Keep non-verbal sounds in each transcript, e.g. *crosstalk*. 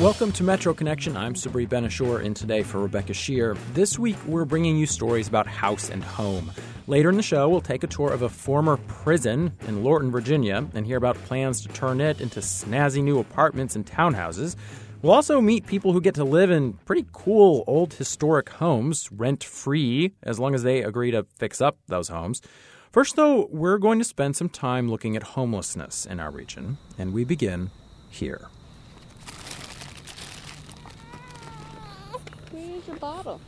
Welcome to Metro Connection. I'm Sabri Ben-Achour, and today for Rebecca Sheir. This week, we're bringing you stories about house and home. Later in the show, we'll take a tour of a former prison in Lorton, Virginia, and hear about plans to turn it into snazzy new apartments and townhouses. We'll also meet people who get to live in pretty cool old historic homes, rent free, as long as they agree to fix up those homes. First, though, we're going to spend some time looking at homelessness in our region, and we begin here. Where's your bottle?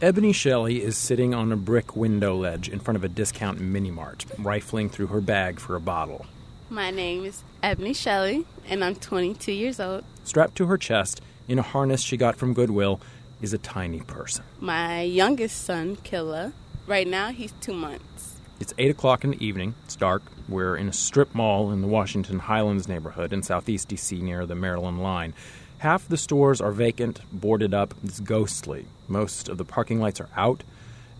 Ebony Shelley is sitting on a brick window ledge in front of a discount mini mart, rifling through her bag for a bottle. My name is Ebony Shelley, and I'm 22 years old. Strapped to her chest, in a harness she got from Goodwill, is a tiny person. My youngest son, Killa, right now he's two months. It's 8 o'clock in the evening. It's dark. We're in a strip mall in the Washington Highlands neighborhood in southeast D.C. near the Maryland line. Half the stores are vacant, boarded up. It's ghostly. Most of the parking lights are out.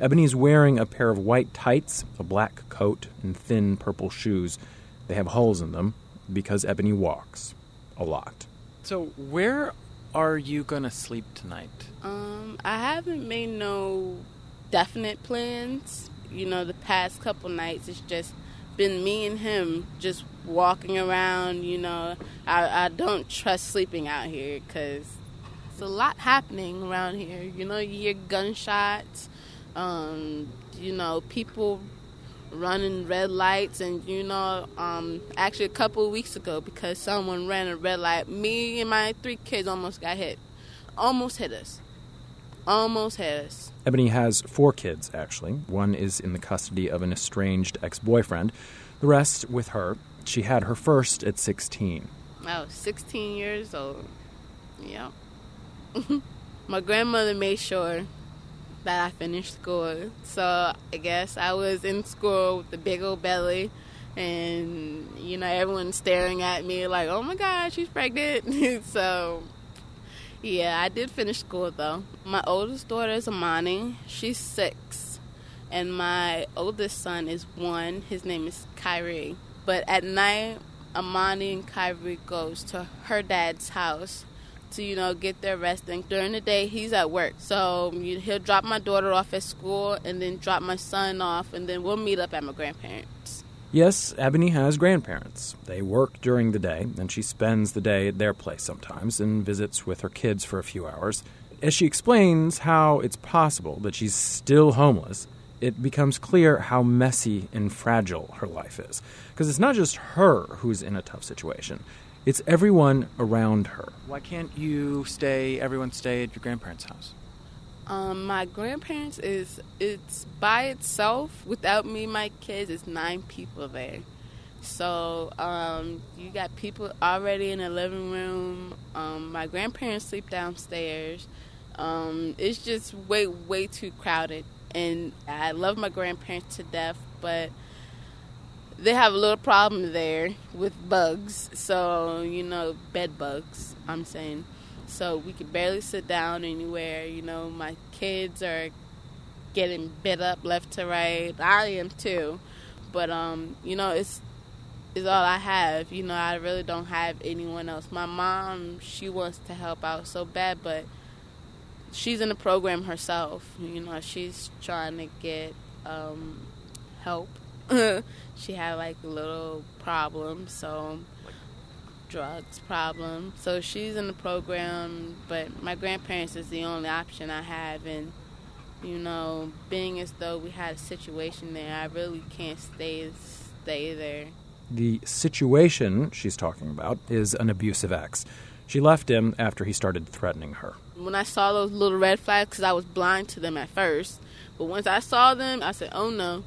Ebony's wearing a pair of white tights, a black coat, and thin purple shoes. They have holes in them because Ebony walks a lot. So, where are you gonna sleep tonight? Um, I haven't made no definite plans. You know, the past couple nights it's just been me and him just walking around. You know, I, I don't trust sleeping out here because it's a lot happening around here. You know, you hear gunshots. Um, you know, people running red lights and you know um actually a couple of weeks ago because someone ran a red light me and my three kids almost got hit almost hit us almost hit us Ebony has four kids, actually. One is in the custody of an estranged ex boyfriend, the rest with her. She had her first at 16. i was 16 years old. Yeah *laughs* my grandmother made sure that i finished school. So i guess i was in school with the big old belly and you know everyone staring at me like oh my god she's pregnant. *laughs* So yeah i did finish school though. My oldest daughter is amani she's six. And my oldest son is one. His name is kyrie but at night amani and kyrie goes to her dad's house to you know get their rest and during the day he's at work so he'll drop my daughter off at school and then drop my son off and then we'll meet up at my grandparents Yes, Ebony has grandparents. They work during the day, and she spends the day at their place sometimes and visits with her kids for a few hours. As she explains how it's possible that she's still homeless, it becomes clear how messy and fragile her life is. Because it's not just her who's in a tough situation, it's everyone around her. Why can't you stay, everyone stay at your grandparents' house? Um, my grandparents is it's by itself. Without me, and my kids, it's nine people there. So um, you got people already in the living room. Um, my grandparents sleep downstairs. Um, it's just way way too crowded, and I love my grandparents to death, but they have a little problem there with bugs. So you know, bed bugs. I'm saying. So we could barely sit down anywhere. You know, my kids are getting bit up left to right. I am too, but um, you know, it's is all I have. You know, I really don't have anyone else. My mom, she wants to help out so bad, but she's in the program herself. You know, she's trying to get um, help. *laughs* she had like a little problem, so drugs problem. So she's in the program, but my grandparents is the only option I have, and you know, being as though we had a situation there, I really can't stay stay there. The situation she's talking about is an abusive ex. She left him after he started threatening her. When I saw those little red flags, because I was blind to them at first, but once I saw them, I said, "Oh no,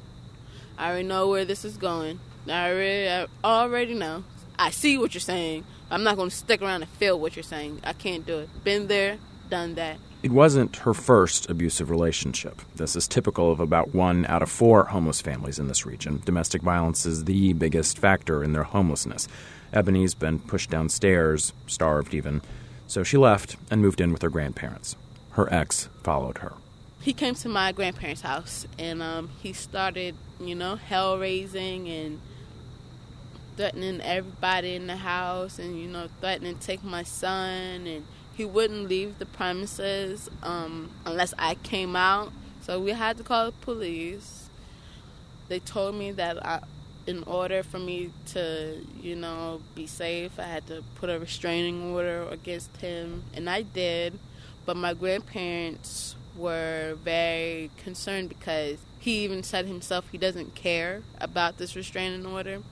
I already know where this is going. I already, I already know. I see what you're saying. I'm not going to stick around and feel what you're saying. I can't do it. Been there, done that. It wasn't her first abusive relationship. This is typical of about one out of four homeless families in this region. Domestic violence is the biggest factor in their homelessness. Ebony's been pushed downstairs, starved even, so she left and moved in with her grandparents. Her ex followed her. He came to my grandparents' house and um, he started, you know, hell raising and threatening everybody in the house and, you know, threatening to take my son. And he wouldn't leave the premises um, unless I came out. So we had to call the police. They told me that I, in order for me to, you know, be safe, I had to put a restraining order against him, and I did. But my grandparents were very concerned because he even said himself he doesn't care about this restraining order.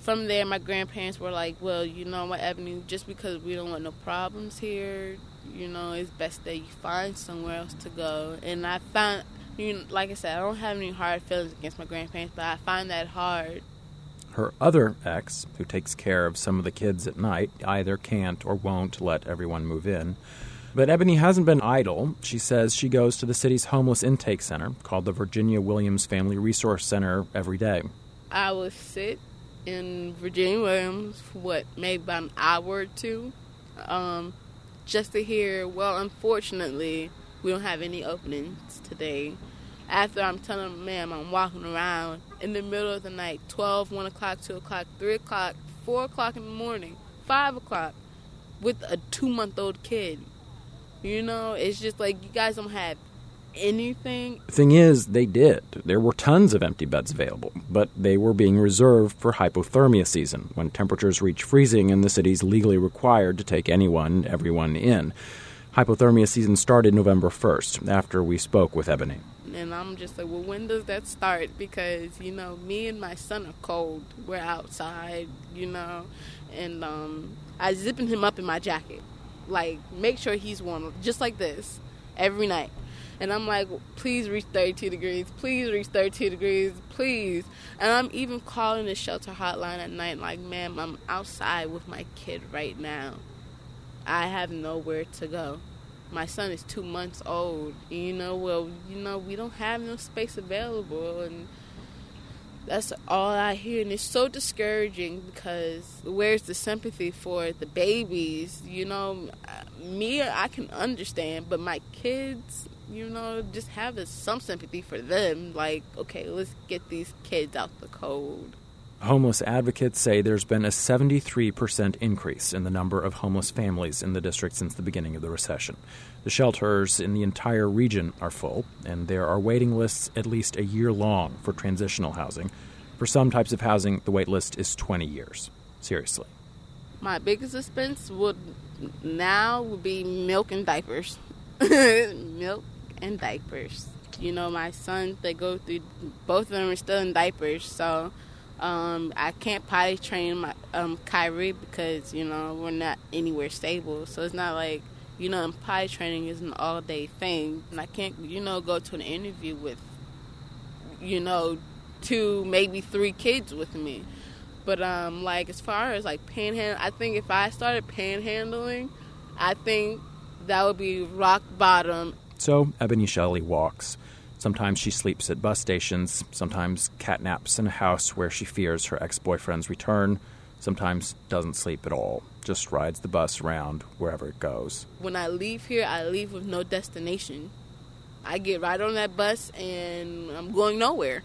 From there, my grandparents were like, "Well, you know what, Ebony? Just because we don't want no problems here, you know, it's best that you find somewhere else to go." And I found you know, like I said, I don't have any hard feelings against my grandparents, but I find that hard. Her other ex, who takes care of some of the kids at night, either can't or won't let everyone move in. But Ebony hasn't been idle. She says she goes to the city's homeless intake center, called the Virginia Williams Family Resource Center, every day. I would sit in Virginia Williams for what, maybe about an hour or two, um, just to hear, well, unfortunately, we don't have any openings today. After I'm telling ma'am, I'm walking around in the middle of the night 12, 1 o'clock, 2 o'clock, 3 o'clock, 4 o'clock in the morning, 5 o'clock with a two month old kid. You know, it's just like you guys don't have anything. Thing is, they did. There were tons of empty beds available, but they were being reserved for hypothermia season, when temperatures reach freezing and the city's legally required to take anyone, everyone in. Hypothermia season started November 1st, after we spoke with Ebony. And I'm just like, well, when does that start? Because, you know, me and my son are cold. We're outside, you know, and um, I zipping him up in my jacket. Like, make sure he's warm, just like this, every night. And I'm like, please reach 32 degrees. Please reach 32 degrees. Please. And I'm even calling the shelter hotline at night, like, ma'am, I'm outside with my kid right now. I have nowhere to go. My son is two months old. You know, well, you know, we don't have no space available, and that's all I hear. And it's so discouraging because where's the sympathy for the babies? You know, me, I can understand, but my kids, you know, just have some sympathy for them. Like, okay, let's get these kids out the cold. Homeless advocates say there's been a 73% increase in the number of homeless families in the district since the beginning of the recession. The shelters in the entire region are full, and there are waiting lists at least a year long for transitional housing. For some types of housing, the wait list is 20 years. Seriously. My biggest expense would now would be milk and diapers. *laughs* milk and diapers. You know, my sons, they go through, both of them are still in diapers, so um, I can't potty train my um, Kyrie because you know we're not anywhere stable. So it's not like you know pie training is an all day thing, and I can't you know go to an interview with you know two maybe three kids with me. But um, like as far as like panhandling, I think if I started panhandling, I think that would be rock bottom. So Ebony Shelley walks. Sometimes she sleeps at bus stations, sometimes catnaps in a house where she fears her ex boyfriend's return, sometimes doesn't sleep at all, just rides the bus around wherever it goes. When I leave here, I leave with no destination. I get right on that bus and I'm going nowhere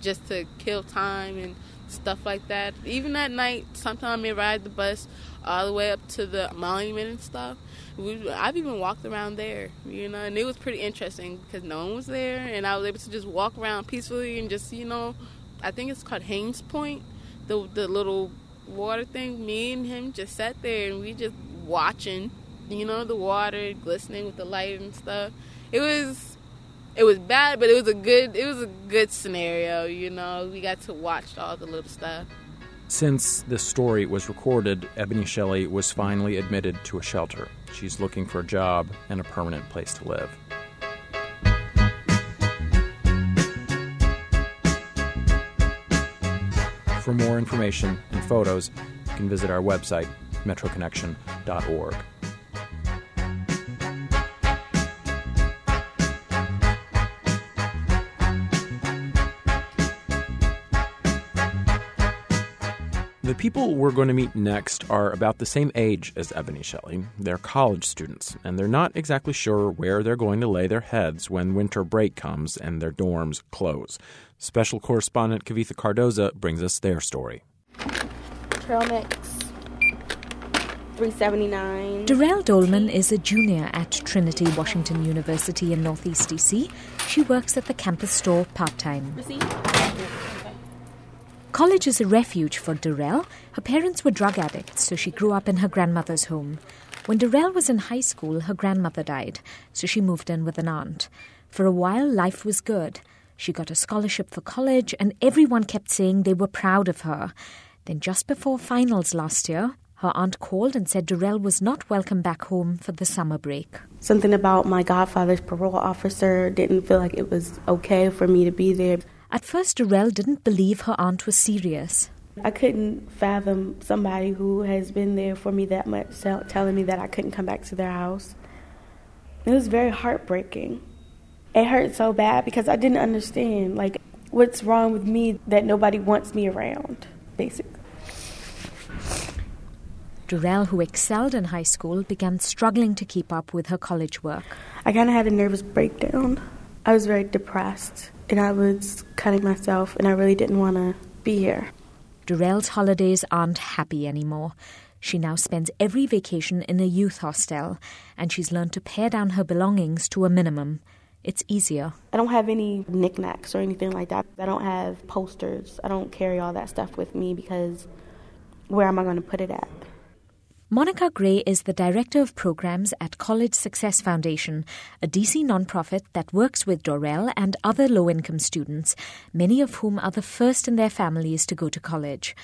just to kill time and stuff like that. Even at night, sometimes I may ride the bus all the way up to the monument and stuff. We, I've even walked around there, you know, and it was pretty interesting because no one was there, and I was able to just walk around peacefully and just, you know, I think it's called Hains Point, the the little water thing. Me and him just sat there and we just watching, you know, the water glistening with the light and stuff. It was it was bad, but it was a good it was a good scenario, you know. We got to watch all the little stuff. Since this story was recorded, Ebony Shelley was finally admitted to a shelter. She's looking for a job and a permanent place to live. For more information and photos, you can visit our website, metroconnection.org. The people we're going to meet next are about the same age as Ebony Shelley. They're college students, and they're not exactly sure where they're going to lay their heads when winter break comes and their dorms close. Special correspondent Kavitha Cardoza brings us their story. trail mix. 379. Darrell Dolman is a junior at Trinity Washington University in Northeast DC. She works at the campus store part time. College is a refuge for Darrell. Her parents were drug addicts, so she grew up in her grandmother's home. When Darrell was in high school, her grandmother died, so she moved in with an aunt. For a while, life was good. She got a scholarship for college, and everyone kept saying they were proud of her. Then, just before finals last year, her aunt called and said Darrell was not welcome back home for the summer break. Something about my godfather's parole officer didn't feel like it was okay for me to be there. At first, Darrell didn't believe her aunt was serious. I couldn't fathom somebody who has been there for me that much telling me that I couldn't come back to their house. It was very heartbreaking. It hurt so bad because I didn't understand, like, what's wrong with me that nobody wants me around, basically. Darrell, who excelled in high school, began struggling to keep up with her college work. I kind of had a nervous breakdown. I was very depressed, and I was cutting myself, and I really didn't want to be here. Darrell's holidays aren't happy anymore. She now spends every vacation in a youth hostel, and she's learned to pare down her belongings to a minimum. It's easier. I don't have any knickknacks or anything like that. I don't have posters. I don't carry all that stuff with me because where am I going to put it at? Monica Gray is the Director of Programs at College Success Foundation, a DC nonprofit that works with Darrell and other low income students, many of whom are the first in their families to go to college.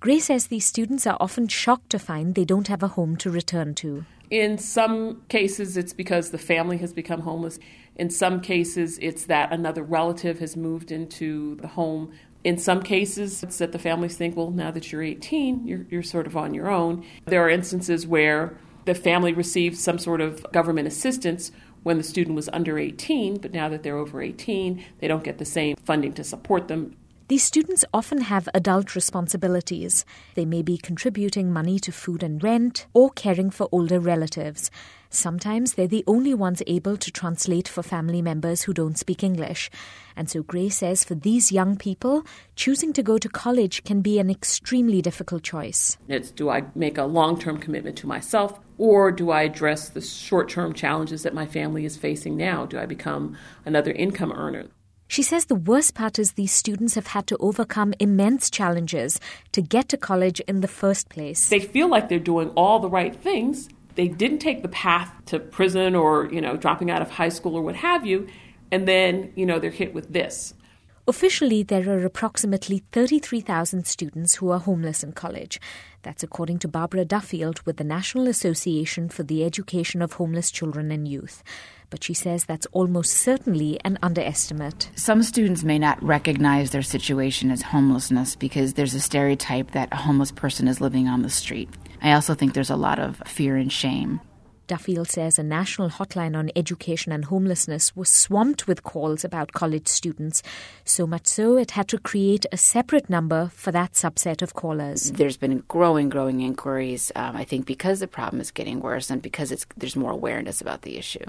Gray says these students are often shocked to find they don't have a home to return to. In some cases, it's because the family has become homeless. In some cases, it's that another relative has moved into the home in some cases, it's that the families think, well, now that you're 18, you're, you're sort of on your own. There are instances where the family received some sort of government assistance when the student was under 18, but now that they're over 18, they don't get the same funding to support them. These students often have adult responsibilities. They may be contributing money to food and rent or caring for older relatives. Sometimes they're the only ones able to translate for family members who don't speak English. And so Gray says for these young people, choosing to go to college can be an extremely difficult choice. It's do I make a long term commitment to myself or do I address the short term challenges that my family is facing now? Do I become another income earner? She says the worst part is these students have had to overcome immense challenges to get to college in the first place. They feel like they're doing all the right things, they didn't take the path to prison or, you know, dropping out of high school or what have you, and then, you know, they're hit with this. Officially, there are approximately 33,000 students who are homeless in college. That's according to Barbara Duffield with the National Association for the Education of Homeless Children and Youth. But she says that's almost certainly an underestimate. Some students may not recognize their situation as homelessness because there's a stereotype that a homeless person is living on the street. I also think there's a lot of fear and shame. Duffield says a national hotline on education and homelessness was swamped with calls about college students, so much so it had to create a separate number for that subset of callers. There's been growing, growing inquiries, um, I think, because the problem is getting worse and because there's more awareness about the issue.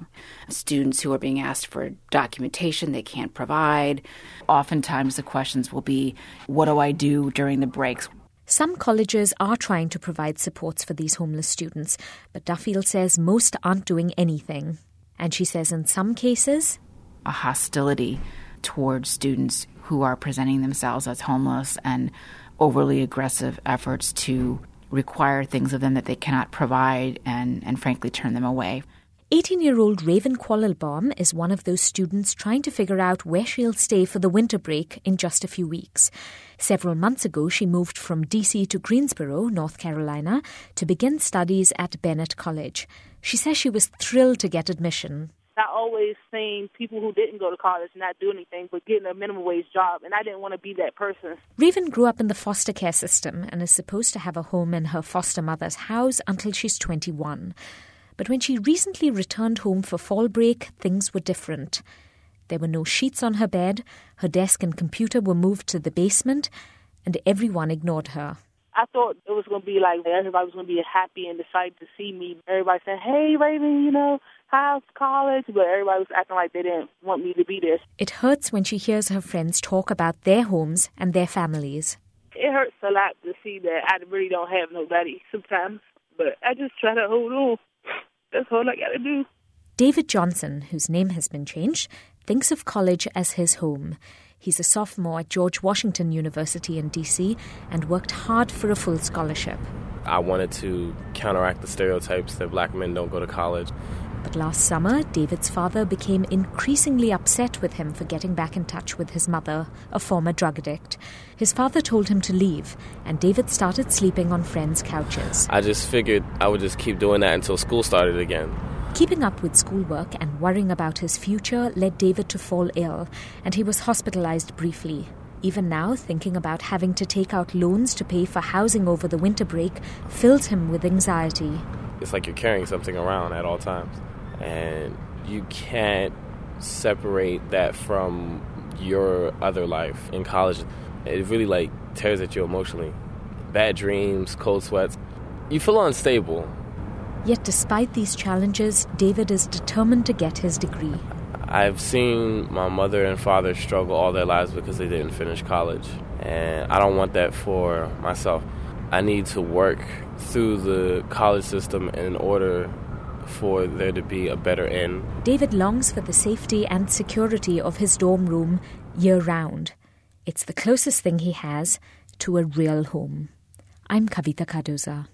Students who are being asked for documentation they can't provide. Oftentimes the questions will be, What do I do during the breaks? Some colleges are trying to provide supports for these homeless students, but Duffield says most aren't doing anything. And she says in some cases, a hostility towards students who are presenting themselves as homeless and overly aggressive efforts to require things of them that they cannot provide and, and frankly turn them away. 18 year old Raven Qualilbaum is one of those students trying to figure out where she'll stay for the winter break in just a few weeks. Several months ago, she moved from DC to Greensboro, North Carolina, to begin studies at Bennett College. She says she was thrilled to get admission. I always seen people who didn't go to college not do anything but getting a minimum wage job, and I didn't want to be that person. Raven grew up in the foster care system and is supposed to have a home in her foster mother's house until she's 21. But when she recently returned home for fall break, things were different. There were no sheets on her bed, her desk and computer were moved to the basement, and everyone ignored her. I thought it was going to be like everybody was going to be happy and excited to see me. Everybody said, "Hey, Raven, you know, how's college?" But everybody was acting like they didn't want me to be there. It hurts when she hears her friends talk about their homes and their families. it hurts a lot to see that I really don't have nobody sometimes. But I just try to hold on. That's all I got to do. David Johnson, whose name has been changed, thinks of college as his home. He's a sophomore at George Washington University in DC and worked hard for a full scholarship. I wanted to counteract the stereotypes that black men don't go to college. But last summer, David's father became increasingly upset with him for getting back in touch with his mother, a former drug addict. His father told him to leave, and David started sleeping on friends' couches. I just figured I would just keep doing that until school started again. Keeping up with schoolwork and worrying about his future led David to fall ill, and he was hospitalized briefly. Even now, thinking about having to take out loans to pay for housing over the winter break fills him with anxiety. It's like you're carrying something around at all times and you can't separate that from your other life in college. It really like tears at you emotionally. Bad dreams, cold sweats. You feel unstable. Yet, despite these challenges, David is determined to get his degree. I've seen my mother and father struggle all their lives because they didn't finish college, and I don't want that for myself. I need to work through the college system in order for there to be a better end. David longs for the safety and security of his dorm room year round. It's the closest thing he has to a real home. I'm Kavitha Cardoza.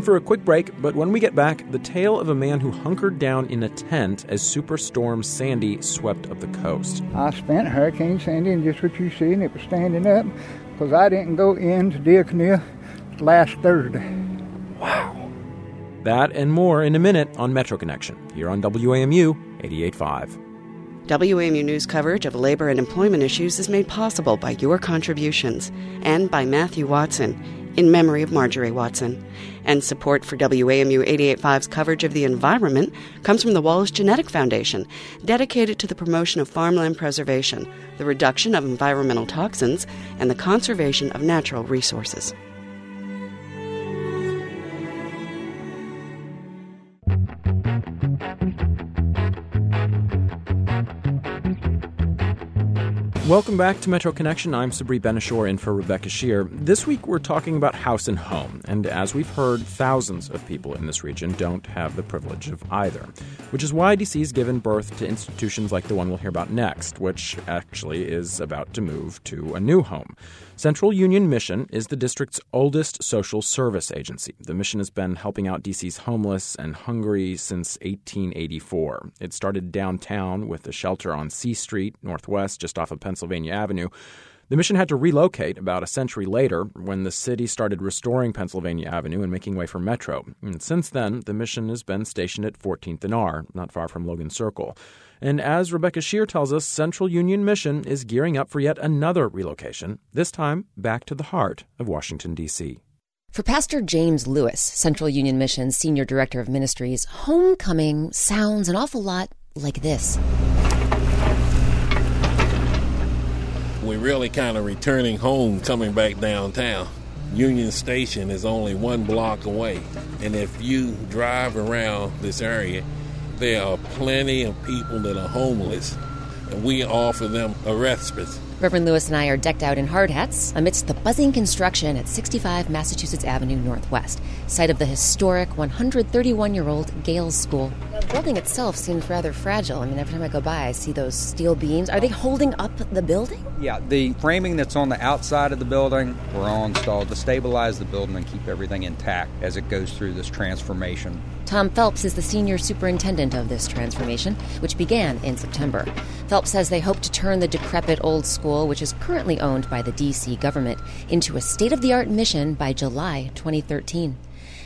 Time for a quick break, but when we get back, the tale of a man who hunkered down in a tent as Superstorm Sandy swept up the coast. I spent Hurricane Sandy, and just what you see, and it was standing up because I didn't go in into Diakonia last Thursday. Wow. That and more in a minute on Metro Connection, here on WAMU 88.5. WAMU News coverage of labor and employment issues is made possible by your contributions and by Matthew Watson in memory of Marjorie Watson. And support for WAMU 885's coverage of the environment comes from the Wallace Genetic Foundation, dedicated to the promotion of farmland preservation, the reduction of environmental toxins, and the conservation of natural resources. Welcome back to Metro Connection. I'm Sabri Ben-Achour in for Rebecca Sheir. This week we're talking about house and home, and as we've heard, thousands of people in this region don't have the privilege of either, which is why DC's given birth to institutions like the one we'll hear about next, which actually is about to move to a new home. Central Union Mission is the district's oldest social service agency. The mission has been helping out DC's homeless and hungry since 1884. It started downtown with a shelter on C Street, Northwest, just off of Pennsylvania Avenue. The mission had to relocate about a century later when the city started restoring Pennsylvania Avenue and making way for Metro. And since then, the mission has been stationed at 14th and R, not far from Logan Circle. And as Rebecca Sheir tells us, Central Union Mission is gearing up for yet another relocation, this time back to the heart of Washington, D.C. For Pastor James Lewis, Central Union Mission's Senior Director of Ministries, homecoming sounds an awful lot like this. We're really kind of returning home coming back downtown. Union Station is only one block away, and if you drive around this area, there are plenty of people that are homeless, and we offer them a respite. Reverend Lewis and I are decked out in hard hats amidst the buzzing construction at 65 Massachusetts Avenue Northwest, site of the historic 131 year old Gales School. The building itself seems rather fragile. I mean, every time I go by, I see those steel beams. Are they holding up the building? Yeah, the framing that's on the outside of the building were all installed to stabilize the building and keep everything intact as it goes through this transformation. Tom Phelps is the senior superintendent of this transformation, which began in September. Phelps says they hope to turn the decrepit old school, which is currently owned by the D.C. government, into a state of the art mission by July 2013.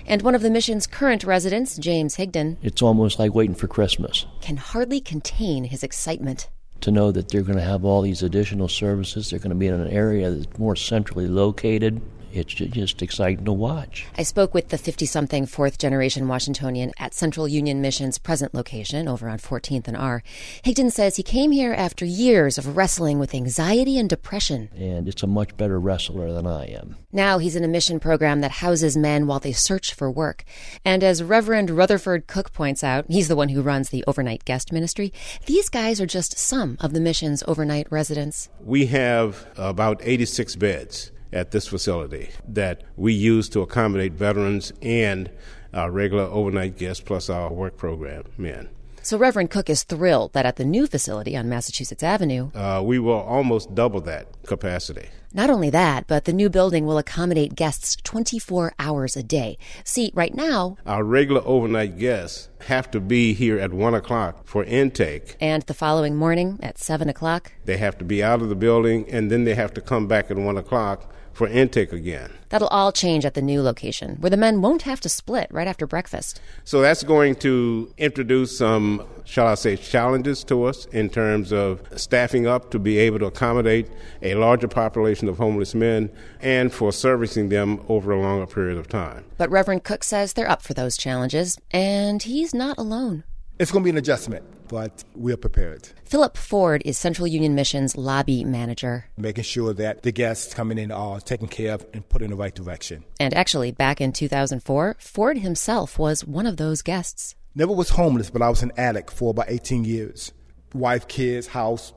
And one of the mission's current residents, James Higdon, it's almost like waiting for Christmas. Can hardly contain his excitement. To know that they're going to have all these additional services, they're going to be in an area that's more centrally located, it's just exciting to watch. I spoke with the 50 something fourth generation Washingtonian at Central Union Mission's present location over on 14th and R. Higdon says he came here after years of wrestling with anxiety and depression. And it's a much better wrestler than I am. Now he's in a mission program that houses men while they search for work. And as Reverend Rutherford Cook points out, he's the one who runs the overnight guest ministry, these guys are just some of the mission's overnight residents. We have about 86 beds at this facility that we use to accommodate veterans and our regular overnight guests plus our work program men. So Reverend Cook is thrilled that at the new facility on Massachusetts Avenue, uh, we will almost double that capacity. Not only that, but the new building will accommodate guests 24 hours a day. See, right now, our regular overnight guests have to be here at 1 o'clock for intake. And the following morning at 7 o'clock, they have to be out of the building and then they have to come back at 1 o'clock for intake again. That'll all change at the new location, where the men won't have to split right after breakfast. So that's going to introduce some, shall I say, challenges to us in terms of staffing up to be able to accommodate a larger population of homeless men and for servicing them over a longer period of time. But Reverend Cook says they're up for those challenges, and he's not alone. It's going to be an adjustment, but we're prepared. Philip Ford is Central Union Mission's lobby manager. Making sure that the guests coming in are taken care of and put in the right direction. And actually, back in 2004, Ford himself was one of those guests. Never was homeless, but I was an addict for about 18 years. Wife, kids, house,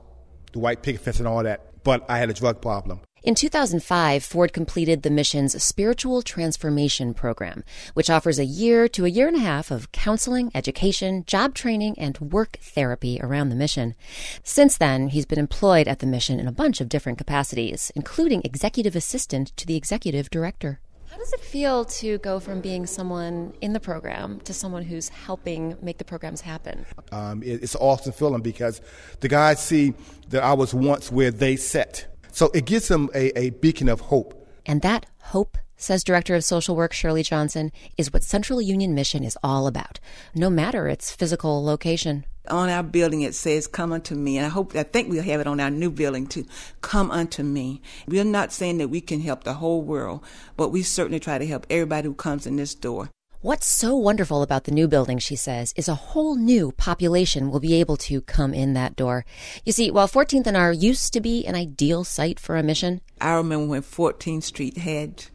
the white picket fence, and all that. But I had a drug problem. In 2005, Ford completed the mission's Spiritual Transformation Program, which offers a year to a year and a half of counseling, education, job training, and work therapy around the mission. Since then, he's been employed at the mission in a bunch of different capacities, including executive assistant to the executive director. How does it feel to go from being someone in the program to someone who's helping make the programs happen? Um, it's an awesome feeling because the guys see that I was once where they sat so it gives them a, a beacon of hope. And that hope, says Director of Social Work Shirley Johnson, is what Central Union Mission is all about, no matter its physical location. On our building, it says, Come unto me. And I hope, I think we'll have it on our new building too. Come unto me. We're not saying that we can help the whole world, but we certainly try to help everybody who comes in this door. What's so wonderful about the new building, she says, is a whole new population will be able to come in that door. You see, while 14th and R used to be an ideal site for a mission, I remember when 14th Street had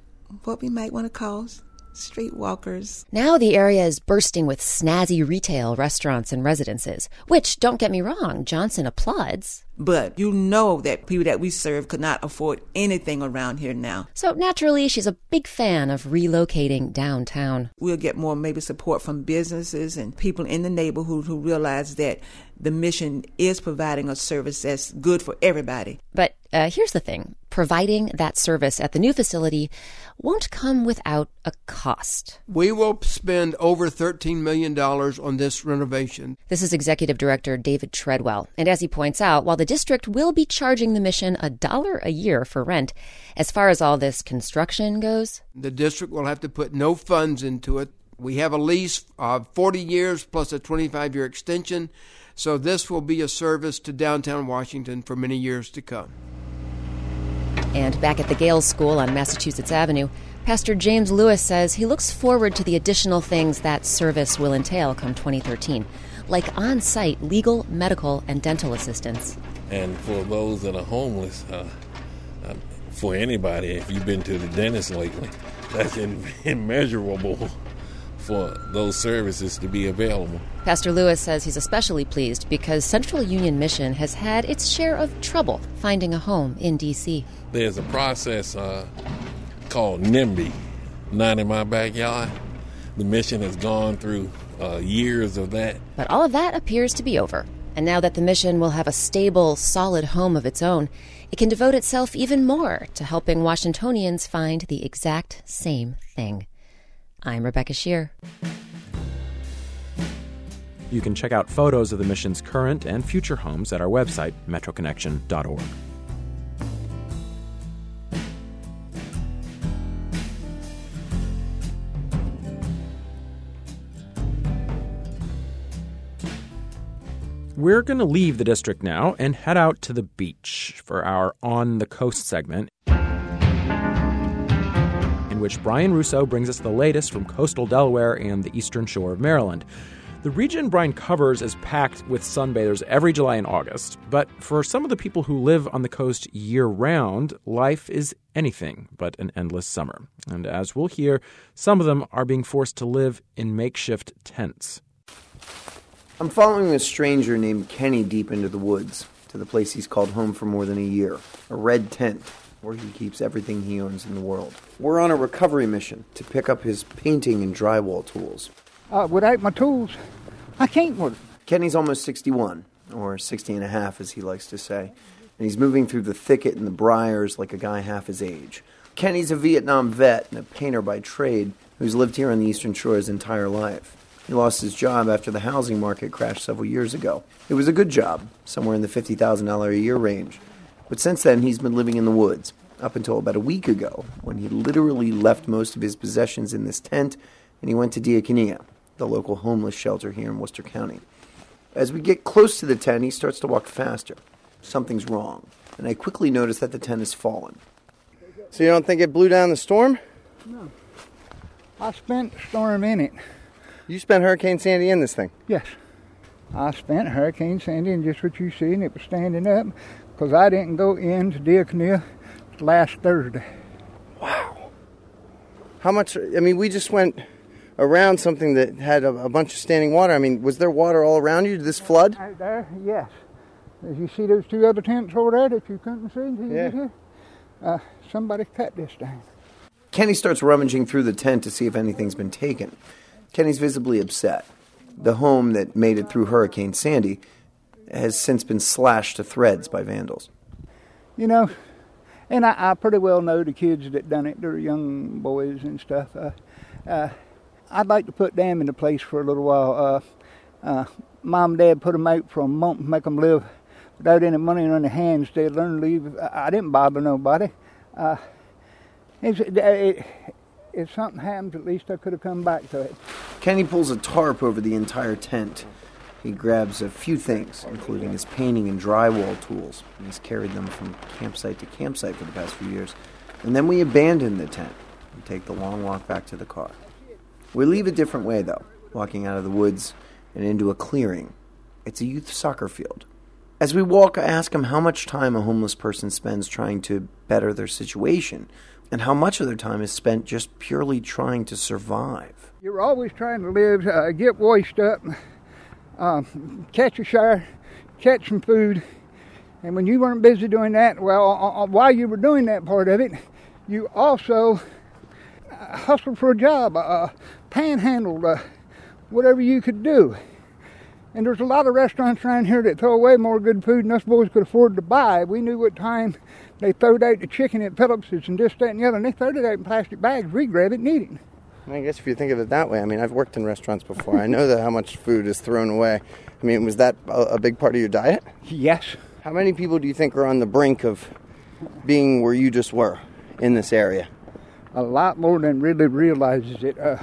what we might want to call streetwalkers. Now the area is bursting with snazzy retail, restaurants, and residences, which, don't get me wrong, Johnson applauds. But you know that people that we serve could not afford anything around here now. So naturally, she's a big fan of relocating downtown. We'll get more maybe support from businesses and people in the neighborhood who realize that the mission is providing a service that's good for everybody. But uh, here's the thing providing that service at the new facility won't come without a cost. We will spend over $13 million on this renovation. This is Executive Director David Treadwell. And as he points out, while the district will be charging the mission a dollar a year for rent, as far as all this construction goes, the district will have to put no funds into it. We have a lease of 40 years plus a 25 year extension. So this will be a service to downtown Washington for many years to come. And back at the Gales School on Massachusetts Avenue, Pastor James Lewis says he looks forward to the additional things that service will entail come 2013, like on site legal, medical, and dental assistance. And for those that are homeless, uh, uh, for anybody, if you've been to the dentist lately, *laughs* that's immeasurable for those services to be available. Pastor Lewis says he's especially pleased because Central Union Mission has had its share of trouble finding a home in D.C. There's a process uh, called NIMBY, not in my backyard. The mission has gone through uh, years of that. But all of that appears to be over. And now that the mission will have a stable, solid home of its own, it can devote itself even more to helping Washingtonians find the exact same thing. I'm Rebecca Sheir. You can check out photos of the mission's current and future homes at our website, metroconnection.org. We're going to leave the district now and head out to the beach for our On the Coast segment. Which Bryan Russo brings us the latest from coastal Delaware and the eastern shore of Maryland. The region Bryan covers is packed with sunbathers every July and August, but for some of the people who live on the coast year round, life is anything but an endless summer. And as we'll hear, some of them are being forced to live in makeshift tents. I'm following a stranger named Kenny deep into the woods to the place he's called home for more than a year a red tent where he keeps everything he owns in the world. We're on a recovery mission to pick up his painting and drywall tools. Uh, without my tools, I can't work. Kenny's almost 61, or 60 and a half, as he likes to say, and he's moving through the thicket and the briars like a guy half his age. Kenny's a Vietnam vet and a painter by trade who's lived here on the Eastern Shore his entire life. He lost his job after the housing market crashed several years ago. It was a good job, somewhere in the $50,000 a year range. But since then, he's been living in the woods, up until about a week ago, when he literally left most of his possessions in this tent and he went to Diakonia, the local homeless shelter here in Worcester County. As we get close to the tent, he starts to walk faster. Something's wrong, and I quickly notice that the tent has fallen. So you don't think it blew down the storm? No. I spent storm in it. You spent Hurricane Sandy in this thing? Yes. I spent Hurricane Sandy in just what you see, and it was standing up because I didn't go into Diakonia last Thursday. Wow. How much? I mean, we just went around something that had a, a bunch of standing water. I mean, was there water all around you? Did this flood? Out there, yes. As you see those two other tents over there that you couldn't see until you Yeah. get here, uh, somebody cut this down. Kenny starts rummaging through the tent to see if anything's been taken. Kenny's visibly upset. The home that made it through Hurricane Sandy has since been slashed to threads by vandals. You know, and I, I pretty well know the kids that done it. They're young boys and stuff. Uh, uh, I'd like to put them in the place for a little while. Uh, uh, Mom and Dad put them out for a month, make them live without any money on their hands. They learn to leave. I, I didn't bother nobody. Uh, it's, it, if something happens, at least I could have come back to it. Kenny pulls a tarp over the entire tent. He grabs a few things, including his painting and drywall tools, he's carried them from campsite to campsite for the past few years. And then we abandon the tent and take the long walk back to the car. We leave a different way, though, walking out of the woods and into a clearing. It's a youth soccer field. As we walk, I ask him how much time a homeless person spends trying to better their situation, and how much of their time is spent just purely trying to survive. You're always trying to live, uh, get washed up, um, catch a shower, catch some food. And when you weren't busy doing that, well, uh, uh, while you were doing that part of it, you also uh, hustled for a job, uh, panhandled, uh, whatever you could do. And there's a lot of restaurants around here that throw away more good food than us boys could afford to buy. We knew what time they throwed out the chicken at Phillips's and this, that, and the other, and they throwed it out in plastic bags. We grab it and eat it. I guess if you think of it that way, I mean, I've worked in restaurants before. I know that how much food is thrown away. I mean, was that a, big part of your diet? Yes. How many people do you think are on the brink of being where you just were in this area? a lot more than really realizes it. Uh,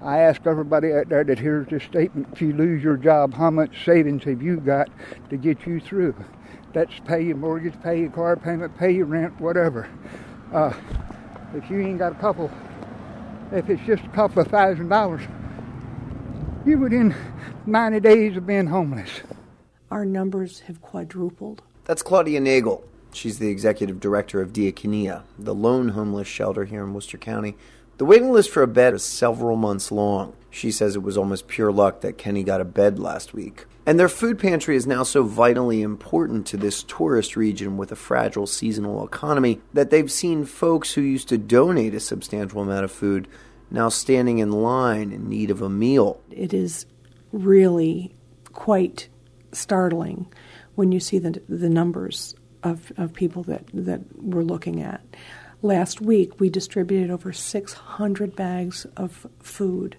I ask everybody out there that hears this statement: if you lose your job, how much savings have you got to get you through? That's pay your mortgage, pay your car payment, pay your rent, whatever. Uh, if you ain't got a couple, if it's just a couple of thousand dollars, you're within 90 days of being homeless. Our numbers have quadrupled. That's Claudia Nagel. She's the executive director of Diakonia, the lone homeless shelter here in Worcester County. The waiting list for a bed is several months long. She says it was almost pure luck that Kenny got a bed last week. And their food pantry is now so vitally important to this tourist region with a fragile seasonal economy that they've seen folks who used to donate a substantial amount of food now standing in line in need of a meal. It is really quite startling when you see the, the numbers of, of people that, that we're looking at. Last week, we distributed over 600 bags of food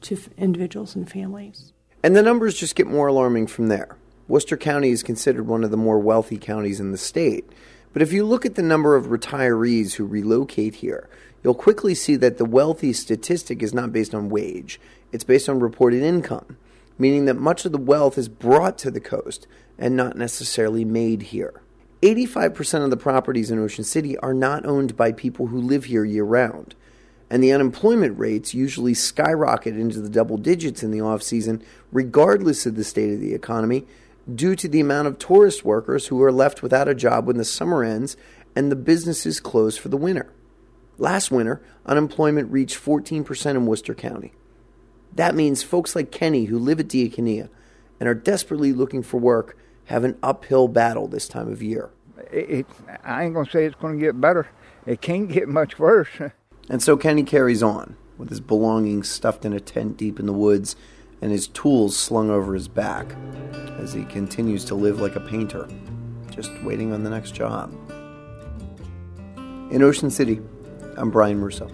to individuals and families. And the numbers just get more alarming from there. Worcester County is considered one of the more wealthy counties in the state. But if you look at the number of retirees who relocate here, you'll quickly see that the wealthy statistic is not based on wage, it's based on reported income, meaning that much of the wealth is brought to the coast and not necessarily made here. 85% of the properties in Ocean City are not owned by people who live here year round. And the unemployment rates usually skyrocket into the double digits in the off season, regardless of the state of the economy, due to the amount of tourist workers who are left without a job when the summer ends and the businesses close for the winter. Last winter, unemployment reached 14% in Worcester County. That means folks like Kenny who live at Diakonia and are desperately looking for work have an uphill battle this time of year. It, it, I ain't going to say it's going to get better. It can't get much worse. *laughs* And so Kenny carries on, with his belongings stuffed in a tent deep in the woods and his tools slung over his back, as he continues to live like a painter, just waiting on the next job. In Ocean City, I'm Bryan Russo.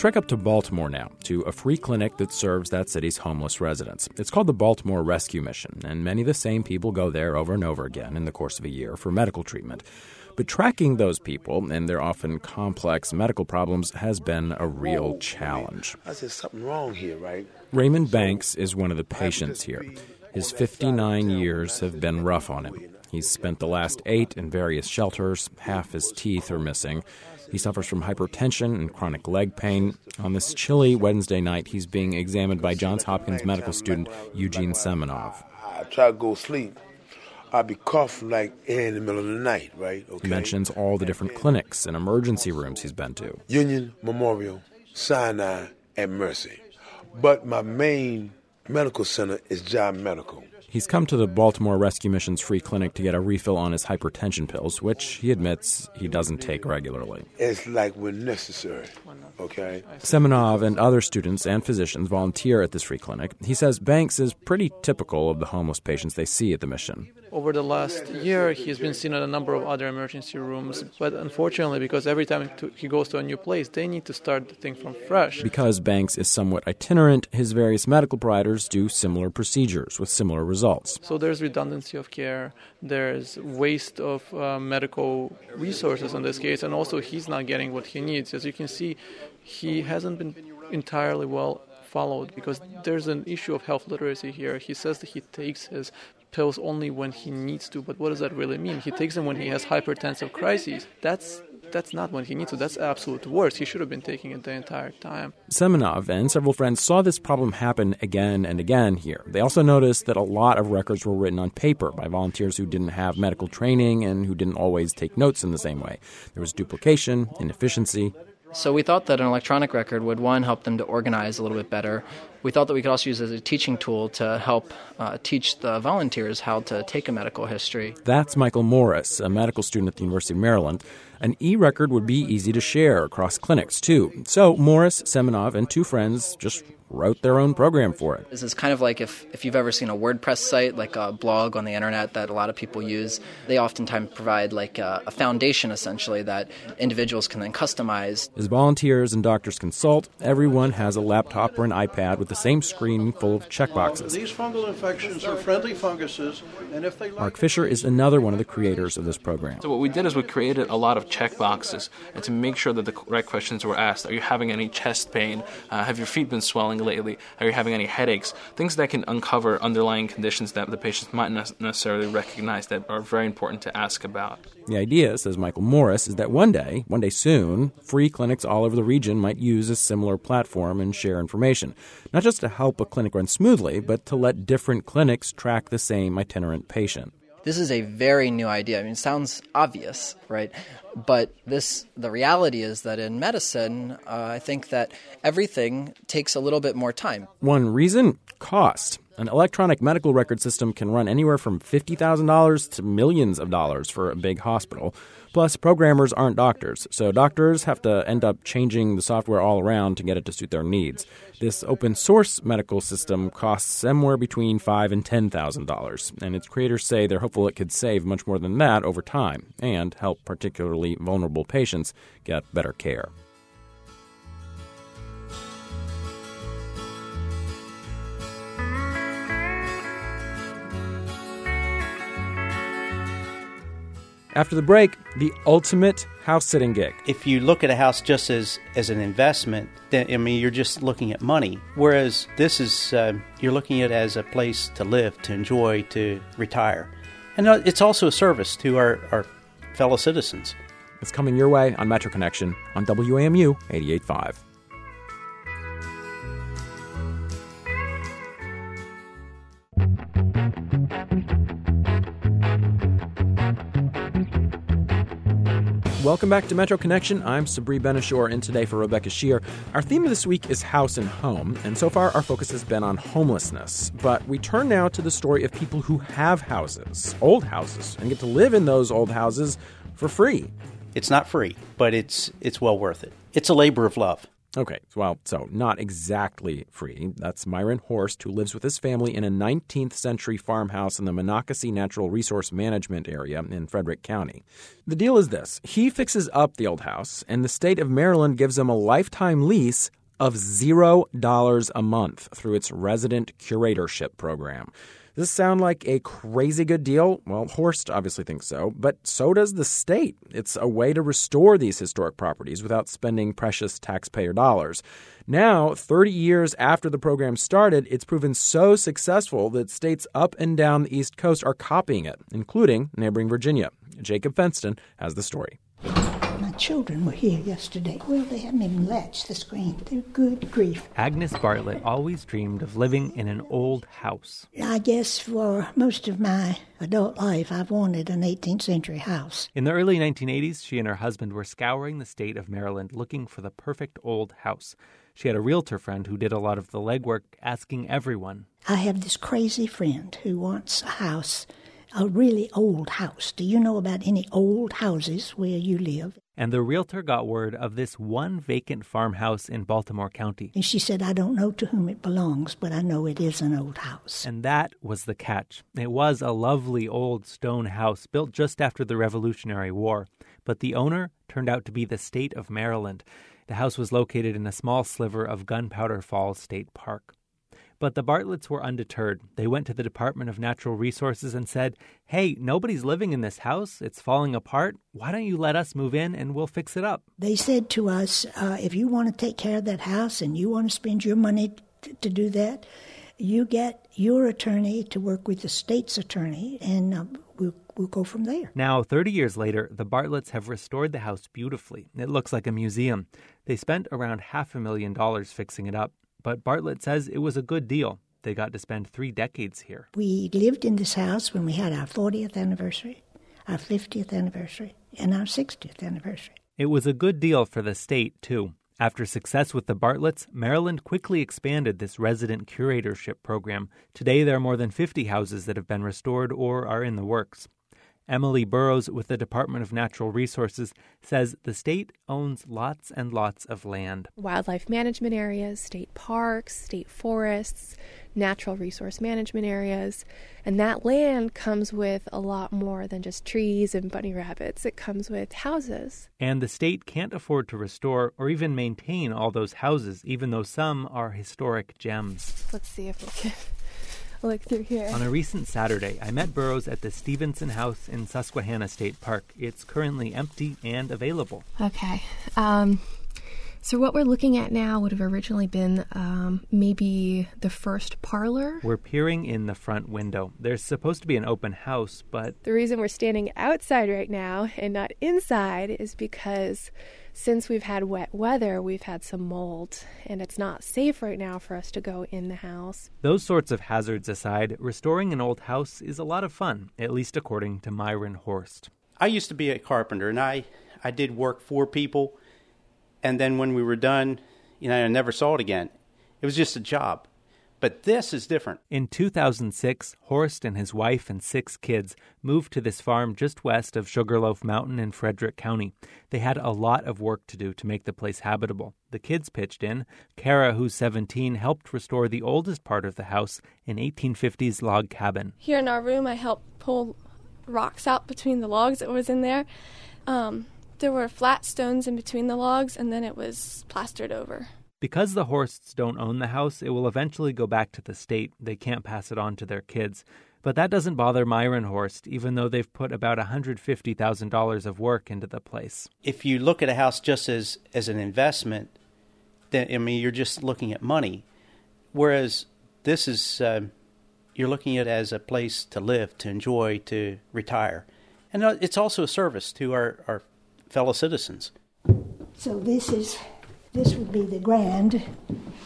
Trek up to Baltimore now to a free clinic that serves that city's homeless residents. It's called the Baltimore Rescue Mission, and many of the same people go there over and over again in the course of a year for medical treatment. But tracking those people and their often complex medical problems has been a real challenge. I said something wrong here, right? Raymond Banks is one of the patients here. His 59 years have been rough on him. He's spent the last eight in various shelters. Half his teeth are missing. He suffers from hypertension and chronic leg pain. On this chilly Wednesday night, he's being examined by Johns Hopkins medical student Eugene Semenov. I try to go sleep. I'll be coughing like in the middle of the night, right? He mentions all the different clinics and emergency rooms he's been to. Union, Memorial, Sinai, and Mercy. But my main medical center is John Medical. He's come to the Baltimore Rescue Mission's free clinic to get a refill on his hypertension pills, which he admits he doesn't take regularly. It's like when necessary, okay? Semenov and other students and physicians volunteer at this free clinic. He says Banks is pretty typical of the homeless patients they see at the mission. Over the last year, he's been seen at a number of other emergency rooms, but unfortunately, because every time he goes to a new place, they need to start the thing from fresh. Because Banks is somewhat itinerant, his various medical providers do similar procedures with similar results. So there's redundancy of care, there's waste of uh, medical resources in this case, and also he's not getting what he needs. As you can see, he hasn't been entirely well followed because there's an issue of health literacy here. He says that he takes his pills only when he needs to, but what does that really mean? He takes them when he has hypertensive crises. That's that's not when he needs to. That's absolute worst. He should have been taking it the entire time. Semenov and several friends saw this problem happen again and again here. They also noticed that a lot of records were written on paper by volunteers who didn't have medical training and who didn't always take notes in the same way. There was duplication, inefficiency. So we thought that an electronic record would, one, help them to organize a little bit better. We thought that we could also use it as a teaching tool to help uh, teach the volunteers how to take a medical history. That's Michael Morris, a medical student at the University of Maryland. An e record would be easy to share across clinics, too. So Morris, Semenov, and two friends just wrote their own program for it. This is kind of like if, if you've ever seen a WordPress site, like a blog on the internet that a lot of people use. They oftentimes provide like a, a foundation, essentially, that individuals can then customize. As volunteers and doctors consult, everyone has a laptop or an iPad with the same screen full of checkboxes. These fungal infections are friendly funguses, and if they Mark Fisher is another one of the creators of this program. So what we did is we created a lot of checkboxes and to make sure that the right questions were asked. Are you having any chest pain? Uh, have your feet been swelling lately? Are you having any headaches? Things that can uncover underlying conditions that the patients might not necessarily recognize that are very important to ask about. The idea, says Michael Morris, is that one day, one day soon, free clinics all over the region might use a similar platform and share information. Not just to help a clinic run smoothly, but to let different clinics track the same itinerant patient. This is a very new idea. I mean, it sounds obvious, right? But this, the reality is that in medicine, uh, I think that everything takes a little bit more time. One reason cost. An electronic medical record system can run anywhere from $50,000 to millions of dollars for a big hospital. Plus, programmers aren't doctors, so doctors have to end up changing the software all around to get it to suit their needs. This open source medical system costs somewhere between five and ten thousand dollars, and its creators say they're hopeful it could save much more than that over time and help particularly vulnerable patients get better care. After the break, the ultimate house sitting gig. If you look at a house just as, as an investment, then I mean you're just looking at money. Whereas this is uh, you're looking at it as a place to live, to enjoy, to retire, and uh, it's also a service to our, our fellow citizens. It's coming your way on Metro Connection on WAMU 88.5. Welcome back to Metro Connection. I'm Sabri Ben-Achour, and today for Rebecca Sheir, our theme of this week is house and home, and so far our focus has been on homelessness. But we turn now to the story of people who have houses, old houses, and get to live in those old houses for free. It's not free, but it's it's well worth it. It's a labor of love. Okay, well, so not exactly free. That's Myron Horst, who lives with his family in a 19th century farmhouse in the Monocacy Natural Resource Management area in Frederick County. The deal is this he fixes up the old house, and the state of Maryland gives him a lifetime lease of $0 a month through its resident curatorship program. Does this sound like a crazy good deal? Well, Horst obviously thinks so, but so does the state. It's a way to restore these historic properties without spending precious taxpayer dollars. Now, 30 years after the program started, it's proven so successful that states up and down the East Coast are copying it, including neighboring Virginia. Jacob Fenston has the story. Children were here yesterday. Well, they hadn't even latched the screen. They're good grief. Agnes Bartlett always dreamed of living in an old house. I guess for most of my adult life, I've wanted an 18th century house. In the early 1980s, she and her husband were scouring the state of Maryland looking for the perfect old house. She had a realtor friend who did a lot of the legwork, asking everyone. I have this crazy friend who wants a house, a really old house. Do you know about any old houses where you live? And the realtor got word of this one vacant farmhouse in Baltimore County. And she said, I don't know to whom it belongs, but I know it is an old house. And that was the catch. It was a lovely old stone house built just after the Revolutionary War. But the owner turned out to be the state of Maryland. The house was located in a small sliver of Gunpowder Falls State Park. But the Bartletts were undeterred. They went to the Department of Natural Resources and said, Hey, nobody's living in this house. It's falling apart. Why don't you let us move in and we'll fix it up? They said to us, uh, if you want to take care of that house and you want to spend your money t- to do that, you get your attorney to work with the state's attorney, and uh, we'll, we'll go from there. Now, 30 years later, the Bartletts have restored the house beautifully. It looks like a museum. They spent around half a million dollars fixing it up, but Bartlett says it was a good deal. They got to spend three decades here. We lived in this house when we had our 40th anniversary, our 50th anniversary, and our 60th anniversary. It was a good deal for the state, too. After success with the Bartletts, Maryland quickly expanded this resident curatorship program. Today, there are more than 50 houses that have been restored or are in the works. Emily Burrows with the Department of Natural Resources says the state owns lots and lots of land. Wildlife management areas, state parks, state forests, natural resource management areas. And that land comes with a lot more than just trees and bunny rabbits. It comes with houses. And the state can't afford to restore or even maintain all those houses, even though some are historic gems. Let's see if we can look through here. On a recent Saturday, I met Burrows at the Stevenson House in Susquehanna State Park. It's currently empty and available. Okay. Um, so what we're looking at now would have originally been um, maybe the first parlor. We're peering in the front window. There's supposed to be an open house, but The reason we're standing outside right now and not inside is because since we've had wet weather, we've had some mold, and it's not safe right now for us to go in the house. those sorts of hazards aside, restoring an old house is a lot of fun, at least according to Myron Horst. I used to be a carpenter, and I I did work for people, and then when we were done, you know, I never saw it again. It was just a job. But this is different. In 2006, Horst and his wife and six kids moved to this farm just west of Sugarloaf Mountain in Frederick County. They had a lot of work to do to make the place habitable. The kids pitched in. Kara, who's 17, helped restore the oldest part of the house, an 1850s log cabin. Here in our room, I helped pull rocks out between the logs that was in there. Um, there were flat stones in between the logs, and then it was plastered over. Because the Horsts don't own the house, it will eventually go back to the state. They can't pass it on to their kids. But that doesn't bother Myron Horst, even though they've put about $150,000 of work into the place. If you look at a house just as, as an investment, then, I mean, you're just looking at money. Whereas this is, uh, you're looking at it as a place to live, to enjoy, to retire. And uh, it's also a service to our, our fellow citizens. So this is this would be the grand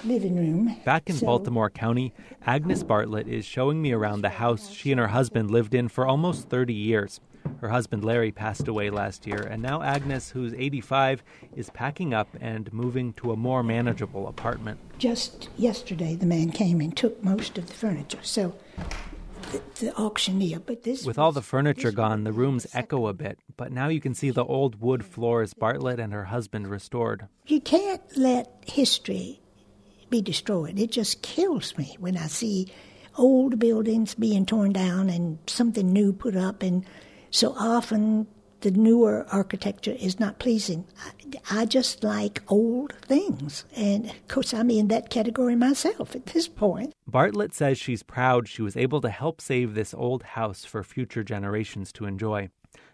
living room. Back in So- Baltimore County, Agnes Bartlett is showing me around the house she and her husband lived in for almost 30 years. Her husband Larry passed away last year, and now Agnes, who's 85, is packing up and moving to a more manageable apartment. Just yesterday, the man came and took most of the furniture. So the, the auctioneer, but this With all the furniture gone, the rooms echo a bit, but now you can see the old wood floors Bartlett and her husband restored. you can't let history be destroyed. It just kills me when I see old buildings being torn down and something new put up, and so often the newer architecture is not pleasing. I, just like old things, and of course, I'm in that category myself at this point. Bartlett says she's proud she was able to help save this old house for future generations to enjoy.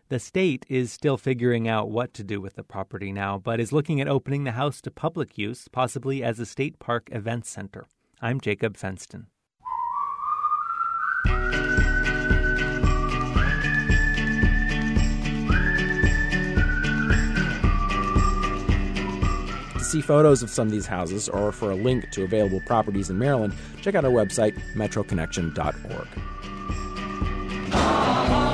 The state is still figuring out what to do with the property now, but is looking at opening the house to public use, possibly as a state park event center. I'm Jacob Fenston. See photos of some of these houses or for a link to available properties in Maryland, check out our website, metroconnection.org.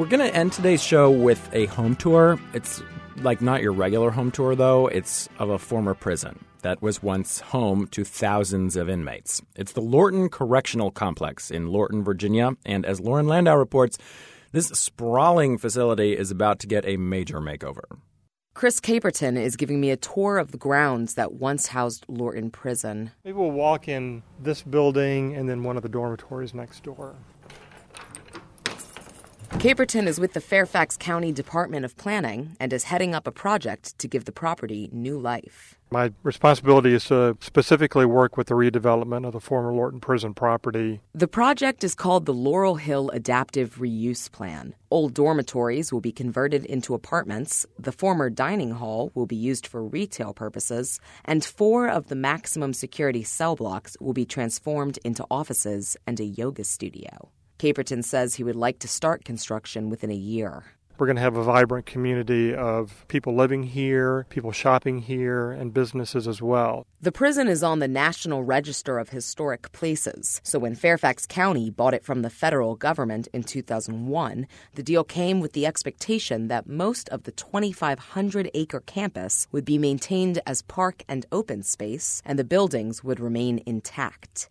We're going to end today's show with a home tour. It's like not your regular home tour, though. It's of a former prison that was once home to thousands of inmates. It's the Lorton Correctional Complex in Lorton, Virginia. And as Lauren Landau reports, this sprawling facility is about to get a major makeover. Chris Caperton is giving me a tour of the grounds that once housed Lorton Prison. Maybe we'll walk in this building and then one of the dormitories next door. Caperton is with the Fairfax County Department of Planning and is heading up a project to give the property new life. My responsibility is to specifically work with the redevelopment of the former Lorton Prison property. The project is called the Laurel Hill Adaptive Reuse Plan. Old dormitories will be converted into apartments, the former dining hall will be used for retail purposes, and four of the maximum security cell blocks will be transformed into offices and a yoga studio. Caperton says he would like to start construction within a year. We're going to have a vibrant community of people living here, people shopping here, and businesses as well. The prison is on the National Register of Historic Places, so when Fairfax County bought it from the federal government in 2001, the deal came with the expectation that most of the 2,500 acre campus would be maintained as park and open space, and the buildings would remain intact.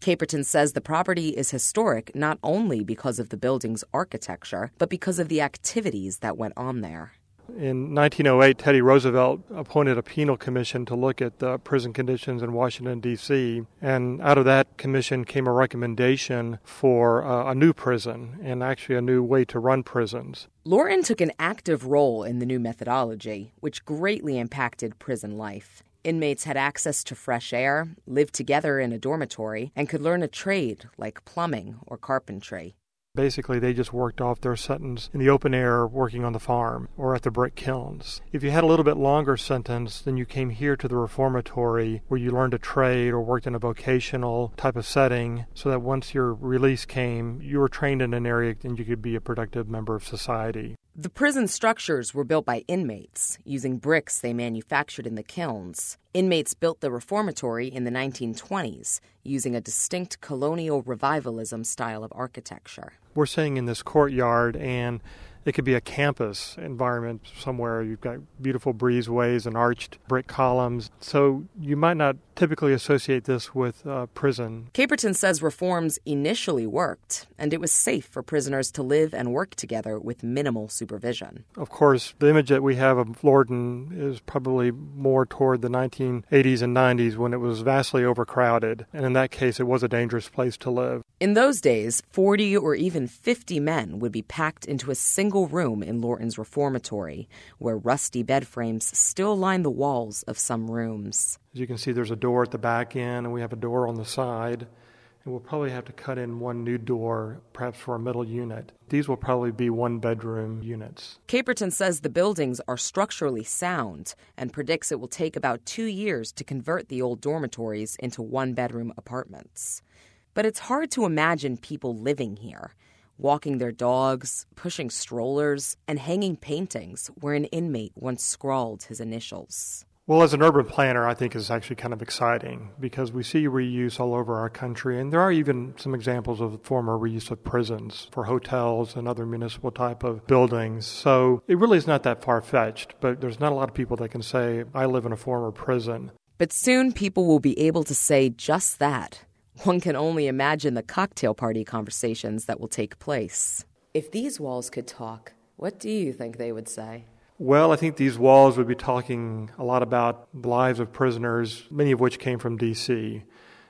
Caperton says the property is historic not only because of the building's architecture, but because of the activities that went on there. In 1908, Teddy Roosevelt appointed a penal commission to look at the prison conditions in Washington, D.C., and out of that commission came a recommendation for uh, a new prison and actually a new way to run prisons. Lorton took an active role in the new methodology, which greatly impacted prison life. Inmates had access to fresh air, lived together in a dormitory, and could learn a trade like plumbing or carpentry. Basically, they just worked off their sentence in the open air working on the farm or at the brick kilns. If you had a little bit longer sentence, then you came here to the reformatory where you learned a trade or worked in a vocational type of setting so that once your release came, you were trained in an area and you could be a productive member of society. The prison structures were built by inmates using bricks they manufactured in the kilns. Inmates built the reformatory in the 1920s using a distinct colonial revivalism style of architecture. We're sitting in this courtyard, and It could be a campus environment somewhere. You've got beautiful breezeways and arched brick columns. So you might not typically associate this with uh, prison. Caperton says reforms initially worked, and it was safe for prisoners to live and work together with minimal supervision. Of course, the image that we have of Lorton is probably more toward the 1980s and 90s when it was vastly overcrowded, and in that case, it was a dangerous place to live. In those days, 40 or even 50 men would be packed into a single room in Lorton's reformatory, where rusty bed frames still line the walls of some rooms. As you can see, there's a door at the back end, and we have a door on the side. And we'll probably have to cut in one new door, perhaps for a middle unit. These will probably be one bedroom units. Caperton says the buildings are structurally sound and predicts it will take about two years to convert the old dormitories into one bedroom apartments. But it's hard to imagine people living here, walking their dogs, pushing strollers, and hanging paintings where an inmate once scrawled his initials. Well, as an urban planner, I think is actually kind of exciting because we see reuse all over our country, and there are even some examples of former reuse of prisons for hotels and other municipal type of buildings. So it really is not that far fetched, but there's not a lot of people that can say, I live in a former prison. But soon people will be able to say just that. One can only imagine the cocktail party conversations that will take place. If these walls could talk, what do you think they would say? Well, I think these walls would be talking a lot about the lives of prisoners, many of which came from D.C.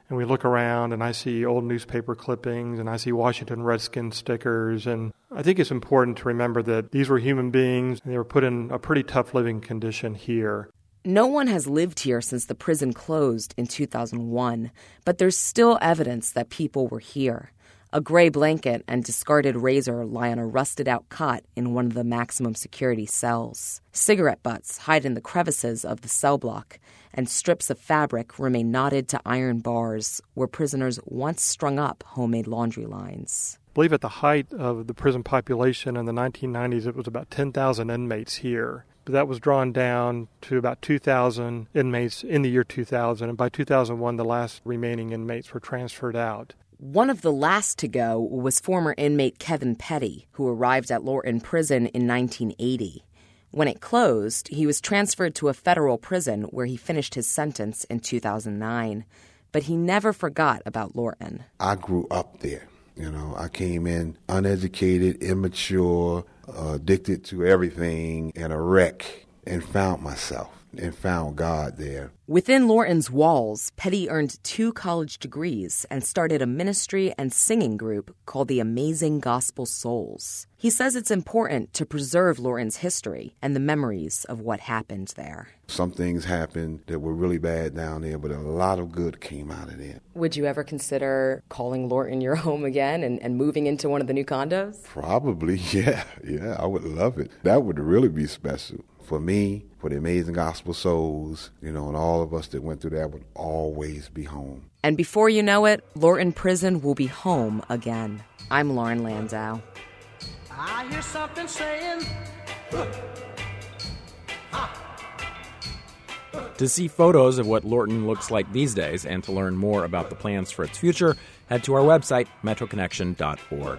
And we look around and I see old newspaper clippings and I see Washington Redskins stickers. And I think it's important to remember that these were human beings and they were put in a pretty tough living condition here. No one has lived here since the prison closed in 2001, but there's still evidence that people were here. A gray blanket and discarded razor lie on a rusted out cot in one of the maximum security cells. Cigarette butts hide in the crevices of the cell block, and strips of fabric remain knotted to iron bars where prisoners once strung up homemade laundry lines. I believe at the height of the prison population in the 1990s, it was about 10,000 inmates here. But that was drawn down to about 2,000 inmates in the year 2000. And by 2001, the last remaining inmates were transferred out. One of the last to go was former inmate Kevin Petty, who arrived at Lorton Prison in 1980. When it closed, he was transferred to a federal prison where he finished his sentence in 2009. But he never forgot about Lorton. I grew up there. You know, I came in uneducated, immature, addicted to everything, and a wreck, and found myself and found God there. Within Lorton's walls, Petty earned two college degrees and started a ministry and singing group called the Amazing Gospel Souls. He says it's important to preserve Lorton's history and the memories of what happened there. Some things happened that were really bad down there, but a lot of good came out of it. Would you ever consider calling Lorton your *laughs* home again and, and moving into one of the new condos? Probably, *laughs* yeah. Yeah, I would love it. That would really be special for me, for the amazing gospel souls, you know, and all of us that went through that would always be home. And before you know it, Lorton Prison will be home again. I'm Lauren Landau. I hear something saying, To see photos of what Lorton looks like these days and to learn more about the plans for its future, head to our website, metroconnection.org.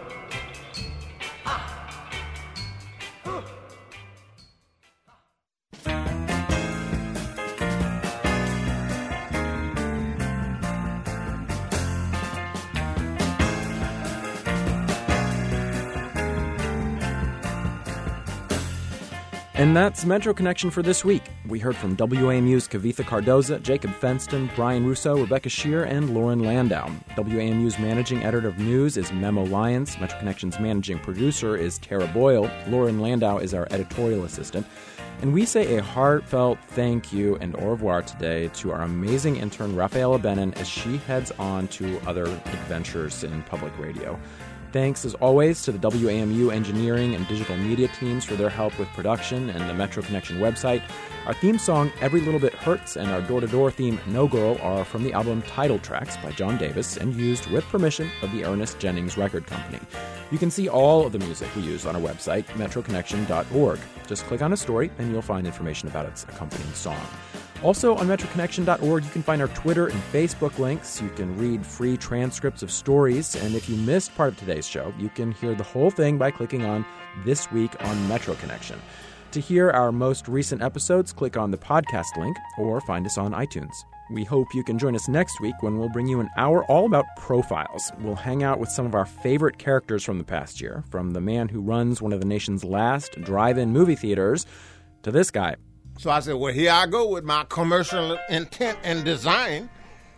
And that's Metro Connection for this week. We heard from WAMU's Kavitha Cardoza, Jacob Fenston, Bryan Russo, Rebecca Sheir, and Lauren Landau. WAMU's managing editor of news is Memo Lyons. Metro Connection's managing producer is Tara Boyle. Lauren Landau is our editorial assistant. And we say a heartfelt thank you and au revoir today to our amazing intern, Rafaela Benin, as she heads on to other adventures in public radio. Thanks, as always, to the WAMU engineering and digital media teams for their help with production and the Metro Connection website. Our theme song, Every Little Bit Hurts, and our door to door theme, No Girl, are from the album Title Tracks by John Davis and used with permission of the Ernest Jennings Record Company. You can see all of the music we use on our website, metroconnection.org. Just click on a story and you'll find information about its accompanying song. Also, on metroconnection.org, you can find our Twitter and Facebook links. You can read free transcripts of stories. And if you missed part of today's show, you can hear the whole thing by clicking on This Week on Metro Connection. To hear our most recent episodes, click on the podcast link or find us on iTunes. We hope you can join us next week when we'll bring you an hour all about profiles. We'll hang out with some of our favorite characters from the past year, from the man who runs one of the nation's last drive in movie theaters to this guy. So I said, well, here I go with my commercial intent and design,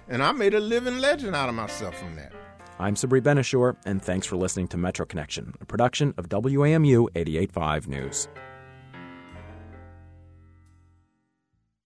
and I made a living legend out of myself from that. I'm Sabri Ben-Achour, and thanks for listening to Metro Connection, a production of WAMU 885 News.